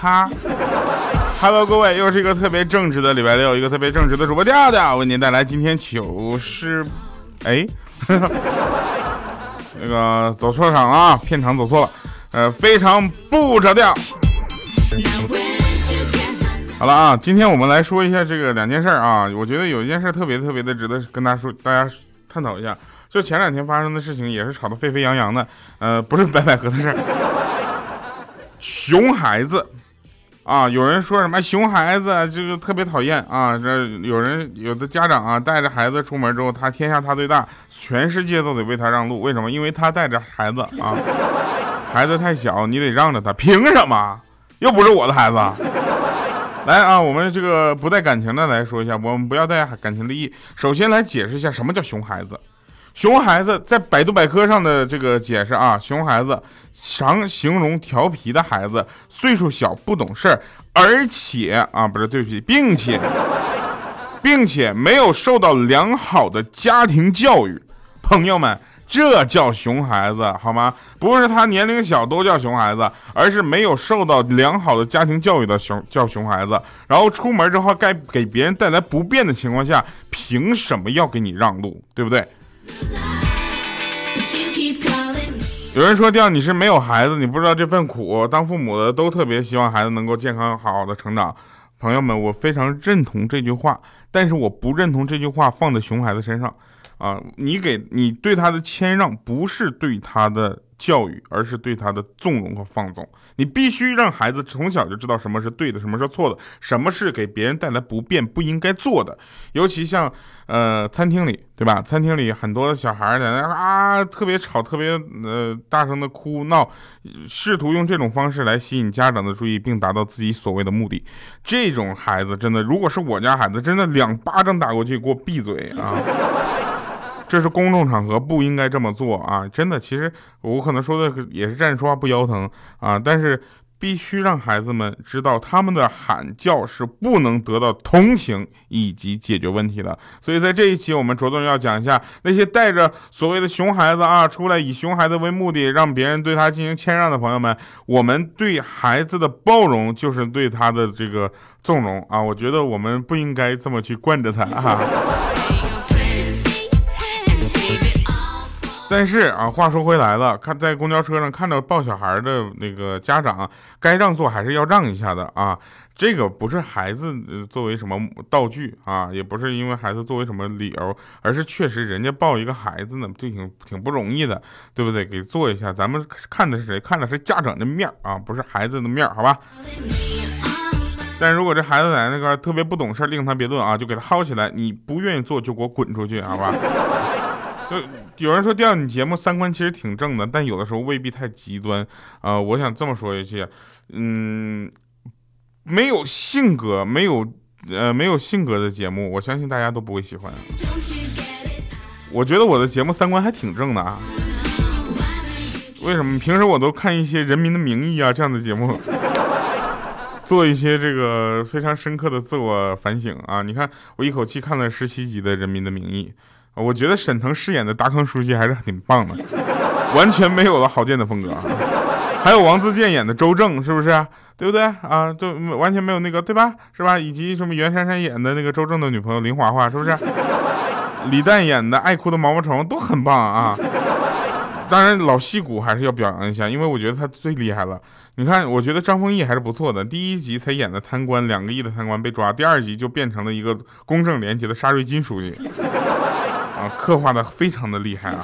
啊哈，Hello，各位，又是一个特别正直的礼拜六，一个特别正直的主播调调为您带来今天糗事。哎，那个走错场了啊，片场走错了，呃，非常不着调。好了啊，今天我们来说一下这个两件事啊，我觉得有一件事特别特别的值得跟大家说，大家探讨一下。就前两天发生的事情，也是吵得沸沸扬扬的，呃，不是白百合的事儿。熊孩子，啊，有人说什么熊孩子这个特别讨厌啊。这有人有的家长啊，带着孩子出门之后，他天下他最大，全世界都得为他让路。为什么？因为他带着孩子啊，孩子太小，你得让着他。凭什么？又不是我的孩子。来啊，我们这个不带感情的来说一下，我们不要带感情利益。首先来解释一下什么叫熊孩子。熊孩子在百度百科上的这个解释啊，熊孩子常形容调皮的孩子，岁数小不懂事儿，而且啊不是对不起，并且 并且没有受到良好的家庭教育，朋友们，这叫熊孩子好吗？不是他年龄小都叫熊孩子，而是没有受到良好的家庭教育的熊叫熊孩子。然后出门之后该给别人带来不便的情况下，凭什么要给你让路，对不对？有人说：“调你是没有孩子，你不知道这份苦。当父母的都特别希望孩子能够健康好好的成长。”朋友们，我非常认同这句话，但是我不认同这句话放在熊孩子身上。啊，你给你对他的谦让，不是对他的。教育，而是对他的纵容和放纵。你必须让孩子从小就知道什么是对的，什么是错的，什么是给别人带来不便不应该做的。尤其像呃餐厅里，对吧？餐厅里很多小孩在那啊特别吵，特别呃大声的哭闹，试图用这种方式来吸引家长的注意，并达到自己所谓的目的。这种孩子真的，如果是我家孩子，真的两巴掌打过去，给我闭嘴啊！这是公众场合，不应该这么做啊！真的，其实我可能说的也是站着说话不腰疼啊，但是必须让孩子们知道，他们的喊叫是不能得到同情以及解决问题的。所以在这一期，我们着重要讲一下那些带着所谓的熊孩子啊出来以熊孩子为目的，让别人对他进行谦让的朋友们，我们对孩子的包容就是对他的这个纵容啊！我觉得我们不应该这么去惯着他啊。但是啊，话说回来了，看在公交车上看到抱小孩的那个家长，该让座还是要让一下的啊。这个不是孩子作为什么道具啊，也不是因为孩子作为什么理由，而是确实人家抱一个孩子呢，就挺挺不容易的，对不对？给坐一下，咱们看的是谁？看的是家长的面啊，不是孩子的面，好吧？但如果这孩子在那个特别不懂事，另当别论啊，就给他薅起来。你不愿意坐，就给我滚出去，好吧？就有人说调你节目三观其实挺正的，但有的时候未必太极端啊。我想这么说一句，嗯，没有性格、没有呃没有性格的节目，我相信大家都不会喜欢。我觉得我的节目三观还挺正的啊。为什么？平时我都看一些《人民的名义》啊这样的节目，做一些这个非常深刻的自我反省啊。你看，我一口气看了十七集的《人民的名义》。我觉得沈腾饰演的达康书记还是挺棒的，完全没有了郝建的风格。还有王自健演的周正，是不是？对不对啊？就完全没有那个，对吧？是吧？以及什么袁姗姗演的那个周正的女朋友林华华，是不是？李诞演的爱哭的毛毛虫都很棒啊。当然老戏骨还是要表扬一下，因为我觉得他最厉害了。你看，我觉得张丰毅还是不错的。第一集才演的贪官，两个亿的贪官被抓，第二集就变成了一个公正廉洁的沙瑞金书记。啊，刻画的非常的厉害啊！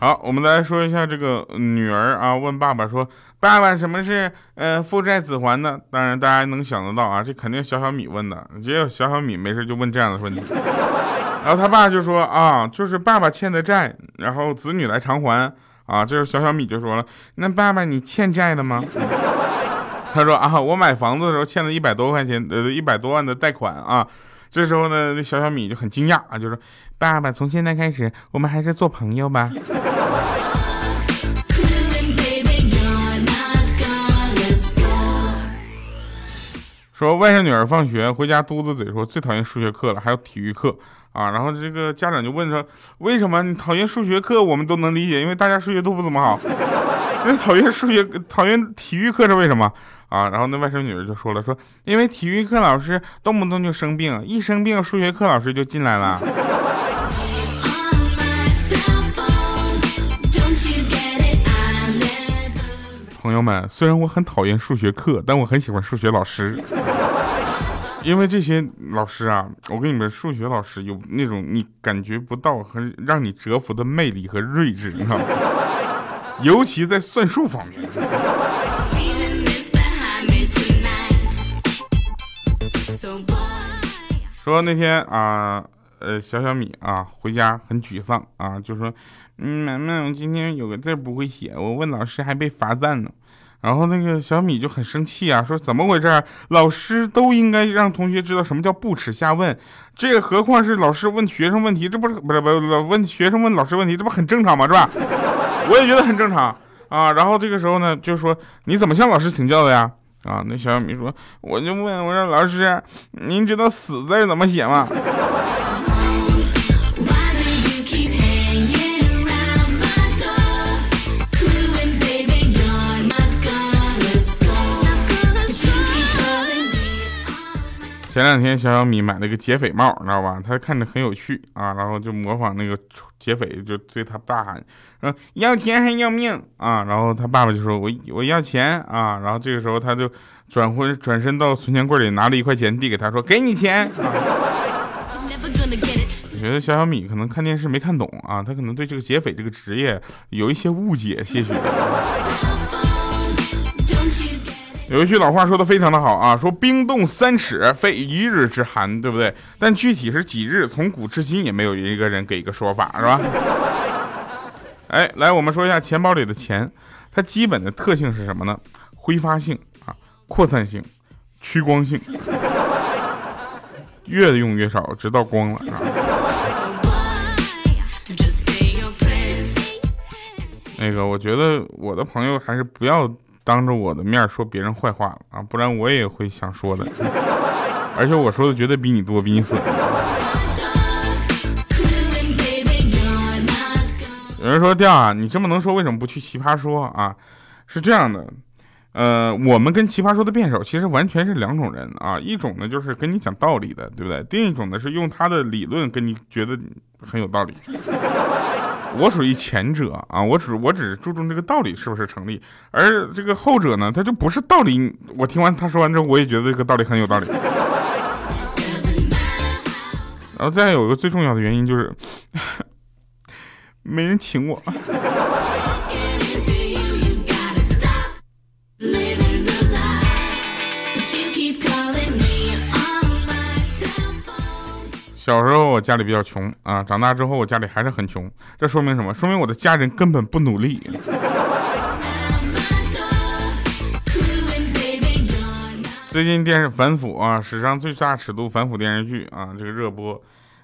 好，我们来说一下这个女儿啊，问爸爸说：“爸爸，什么是呃父债子还呢？”当然，大家能想得到啊，这肯定小小米问的。只有小小米没事就问这样的问题。然后他爸就说：“啊，就是爸爸欠的债，然后子女来偿还。”啊，这时候小小米就说了：“那爸爸，你欠债了吗？” 他说：“啊，我买房子的时候欠了一百多块钱，呃，一百多万的贷款啊。”这时候呢，那小小米就很惊讶啊，就说：“爸爸，从现在开始，我们还是做朋友吧。”说外甥女儿放学回家嘟嘟嘴说最讨厌数学课了，还有体育课啊。然后这个家长就问说为什么你讨厌数学课？我们都能理解，因为大家数学都不怎么好。那讨厌数学，讨厌体育课是为什么啊？然后那外甥女儿就说了说因为体育课老师动不动就生病，一生病数学课老师就进来了。朋友们，虽然我很讨厌数学课，但我很喜欢数学老师，因为这些老师啊，我跟你们，数学老师有那种你感觉不到和让你折服的魅力和睿智，你知道吗？尤其在算术方面。说那天啊，呃，小小米啊回家很沮丧啊，就说，嗯，妈妈，我今天有个字不会写，我问老师还被罚站呢。然后那个小米就很生气啊，说怎么回事？老师都应该让同学知道什么叫不耻下问，这何况是老师问学生问题，这不是不是不是问学生问老师问题，这不很正常吗？是吧？我也觉得很正常啊。然后这个时候呢，就说你怎么向老师请教的呀？啊，那小米说，我就问我说老师，您知道死字怎么写吗？前两天小小米买了个劫匪帽，你知道吧？他看着很有趣啊，然后就模仿那个劫匪，就对他爸喊：“说要钱还要命啊！”然后他爸爸就说：“我我要钱啊！”然后这个时候他就转回转身到存钱柜里拿了一块钱递给他说：“给你钱。”我觉得小小米可能看电视没看懂啊，他可能对这个劫匪这个职业有一些误解，谢谢。有一句老话说的非常的好啊，说冰冻三尺非一日之寒，对不对？但具体是几日，从古至今也没有一个人给一个说法，是吧？哎，来，我们说一下钱包里的钱，它基本的特性是什么呢？挥发性啊，扩散性，趋光性，越用越少，直到光了啊。那个，我觉得我的朋友还是不要。当着我的面说别人坏话了啊，不然我也会想说的，而且我说的绝对比你多，比你损。有人说调啊，你这么能说，为什么不去奇葩说啊？是这样的，呃，我们跟奇葩说的辩手其实完全是两种人啊，一种呢就是跟你讲道理的，对不对？另一种呢是用他的理论跟你觉得很有道理。我属于前者啊，我只我只注重这个道理是不是成立，而这个后者呢，他就不是道理。我听完他说完之后，我也觉得这个道理很有道理。然后再有一个最重要的原因就是，没人请我。小时候我家里比较穷啊，长大之后我家里还是很穷，这说明什么？说明我的家人根本不努力。最近电视反腐啊，史上最大尺度反腐电视剧啊，这个热播，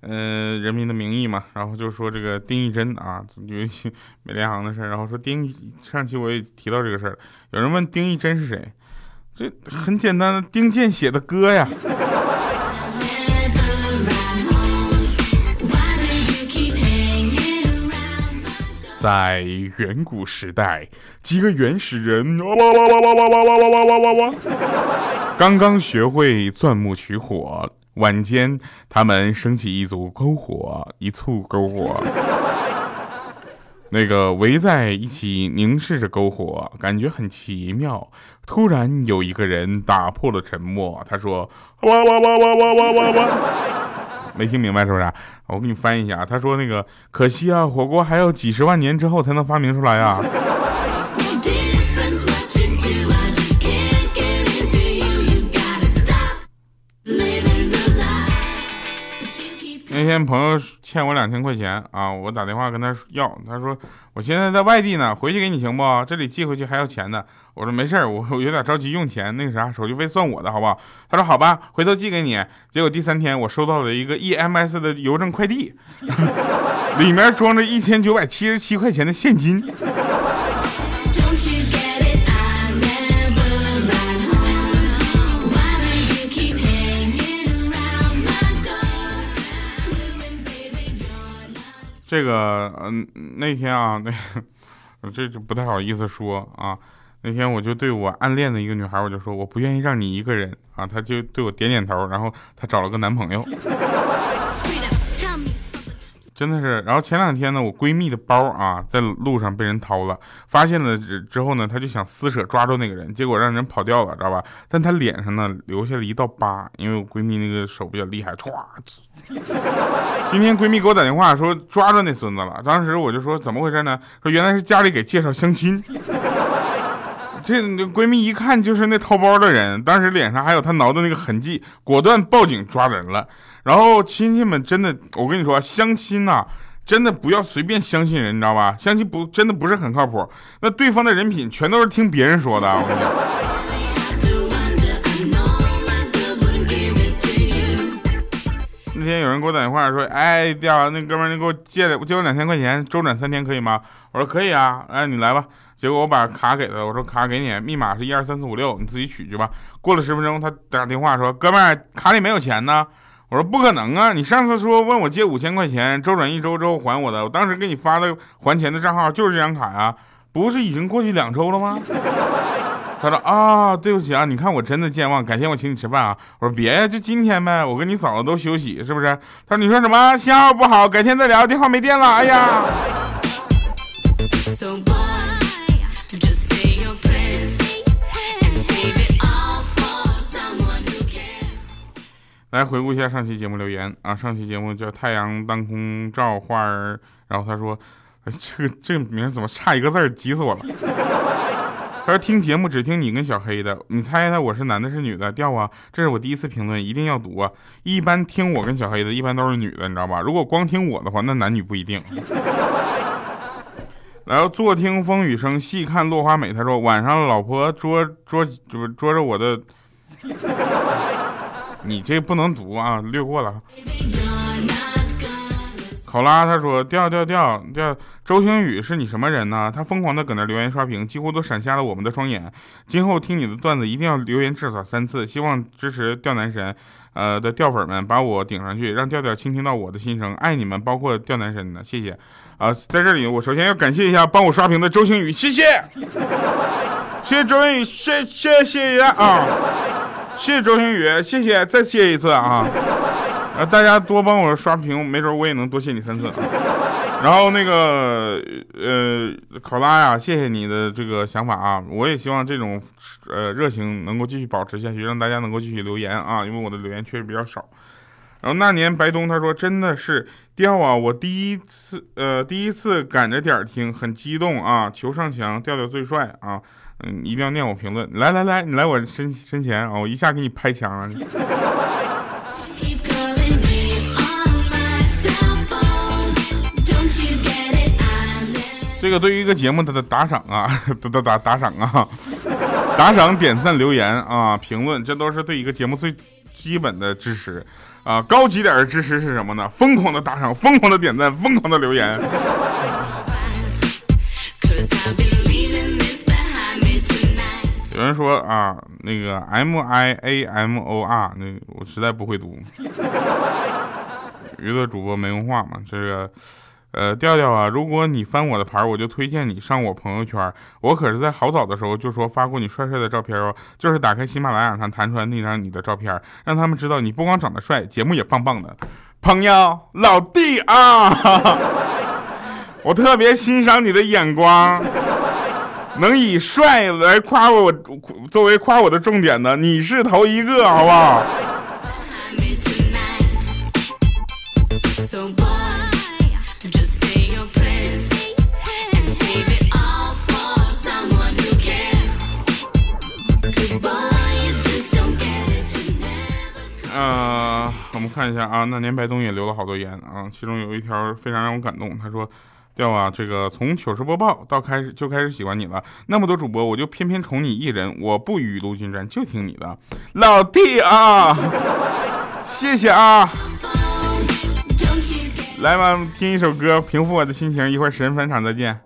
嗯，《人民的名义》嘛，然后就说这个丁义珍啊，有一期美联航的事儿然后说丁上期我也提到这个事儿，有人问丁义珍是谁，这很简单的，丁健写的歌呀。在远古时代，几个原始人哇哇哇哇哇哇哇哇哇哇哇，刚刚学会钻木取火。晚间，他们升起一组篝火，一簇篝火，那个围在一起凝视着篝火，感觉很奇妙。突然，有一个人打破了沉默，他说：哇哇哇哇哇哇哇哇。没听明白是不是？我给你翻译一下，他说那个可惜啊，火锅还要几十万年之后才能发明出来啊。那天朋友欠我两千块钱啊，我打电话跟他要，他说我现在在外地呢，回去给你行不？这里寄回去还要钱呢。我说没事儿我 我有点着急用钱，那个啥手续费算我的好不好？他说好吧，回头寄给你。结果第三天我收到了一个 EMS 的邮政快递，里面装着一千九百七十七块钱的现金。这个，嗯，那天啊，那 这就不太好意思说啊。那天我就对我暗恋的一个女孩，我就说我不愿意让你一个人啊。她就对我点点头，然后她找了个男朋友。真的是，然后前两天呢，我闺蜜的包啊，在路上被人掏了，发现了之后呢，她就想撕扯抓住那个人，结果让人跑掉了，知道吧？但她脸上呢，留下了一道疤，因为我闺蜜那个手比较厉害，歘。今天闺蜜给我打电话说抓着那孙子了，当时我就说怎么回事呢？说原来是家里给介绍相亲。这闺蜜一看就是那掏包的人，当时脸上还有她挠的那个痕迹，果断报警抓人了。然后亲戚们真的，我跟你说，相亲呐，真的不要随便相信人，你知道吧？相亲不真的不是很靠谱。那对方的人品全都是听别人说的。我跟你讲。那天有人给我打电话说：“哎，掉那哥们儿，你给我借的，借我两千块钱，周转三天可以吗？”我说：“可以啊。”哎，你来吧。结果我把卡给他，我说：“卡给你，密码是一二三四五六，你自己取去吧。”过了十分钟，他打电话说：“哥们儿，卡里没有钱呢。”我说不可能啊！你上次说问我借五千块钱，周转一周之后还我的，我当时给你发的还钱的账号就是这张卡呀，不是已经过去两周了吗？他说啊，对不起啊，你看我真的健忘，改天我请你吃饭啊。我说别呀，就今天呗，我跟你嫂子都休息，是不是？他说你说什么信号不好，改天再聊，电话没电了。哎呀。来回顾一下上期节目留言啊，上期节目叫太阳当空照花儿，然后他说，这个这个名怎么差一个字儿急死我了。他说听节目只听你跟小黑的，你猜猜我是男的是女的？掉啊，这是我第一次评论，一定要读啊。一般听我跟小黑的，一般都是女的，你知道吧？如果光听我的话，那男女不一定。然后坐听风雨声，细看落花美。他说晚上老婆捉捉捉捉着我的。你这不能读啊，略过了。考拉他说掉掉掉掉，周星宇是你什么人呢？他疯狂的搁那留言刷屏，几乎都闪瞎了我们的双眼。今后听你的段子一定要留言至少三次，希望支持掉男神，呃的掉粉们把我顶上去，让调调倾听到我的心声，爱你们，包括掉男神的，谢谢。啊，在这里我首先要感谢一下帮我刷屏的周星宇，谢谢，谢谢周星宇，谢谢谢谢啊。谢谢周星宇，谢谢，再谢一次啊！呃，大家多帮我刷屏，没准我也能多谢你三次。然后那个呃，考拉呀，谢谢你的这个想法啊！我也希望这种呃热情能够继续保持下去，让大家能够继续留言啊，因为我的留言确实比较少。然后那年白东他说真的是调啊，我第一次呃第一次赶着点儿听，很激动啊！求上墙，调调最帅啊！嗯，一定要念我评论。来来来，你来我身身前啊，我一下给你拍墙了。这个对于一个节目它的打赏啊，打打打打赏啊，打赏、点赞、留言啊、评论，这都是对一个节目最基本的支持啊。高级点的支持是什么呢？疯狂的打赏，疯狂的点赞，疯狂的留言。有人说啊，那个 M I A M O R，那我实在不会读。娱乐主播没文化嘛，这个，呃，调调啊，如果你翻我的牌，我就推荐你上我朋友圈。我可是在好早的时候就说发过你帅帅的照片哦，就是打开喜马拉雅上弹出来那张你的照片，让他们知道你不光长得帅，节目也棒棒的。朋友，老弟啊，我特别欣赏你的眼光。能以帅来夸我，作为夸我的重点的，你是头一个，好不好？呃，我们看一下啊，那年白冬也留了好多言啊，其中有一条非常让我感动，他说。调啊，这个从糗事播报到开始就开始喜欢你了。那么多主播，我就偏偏宠你一人，我不与卢君战，就听你的，老弟啊，谢谢啊。来吧，听一首歌，平复我的心情。一会儿神返场再见。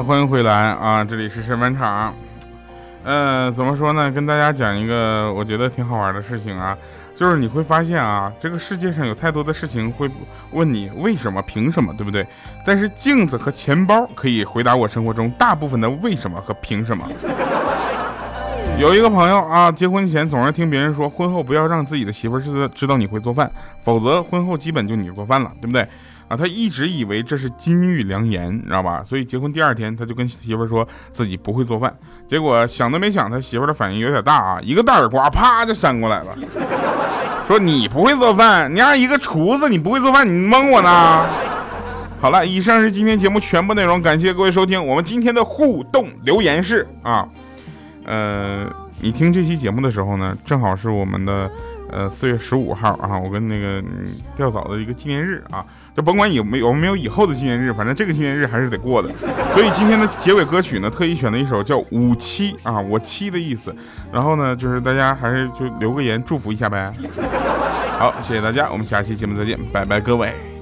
欢迎回来啊！这里是神返场。呃，怎么说呢？跟大家讲一个我觉得挺好玩的事情啊，就是你会发现啊，这个世界上有太多的事情会问你为什么、凭什么，对不对？但是镜子和钱包可以回答我生活中大部分的为什么和凭什么。有一个朋友啊，结婚前总是听别人说，婚后不要让自己的媳妇儿知知道你会做饭，否则婚后基本就你做饭了，对不对？啊，他一直以为这是金玉良言，你知道吧？所以结婚第二天，他就跟媳妇儿说自己不会做饭。结果想都没想，他媳妇儿的反应有点大啊，一个大耳刮，啪就扇过来了，说你不会做饭，你丫一个厨子你不会做饭，你蒙我呢？好了，以上是今天节目全部内容，感谢各位收听。我们今天的互动留言是啊，呃，你听这期节目的时候呢，正好是我们的呃四月十五号啊，我跟那个嗯钓嫂的一个纪念日啊，就甭管有没有没有以后的纪念日，反正这个纪念日还是得过的。所以今天的结尾歌曲呢，特意选了一首叫《五七》啊，我七的意思。然后呢，就是大家还是就留个言祝福一下呗。好，谢谢大家，我们下期节目再见，拜拜各位。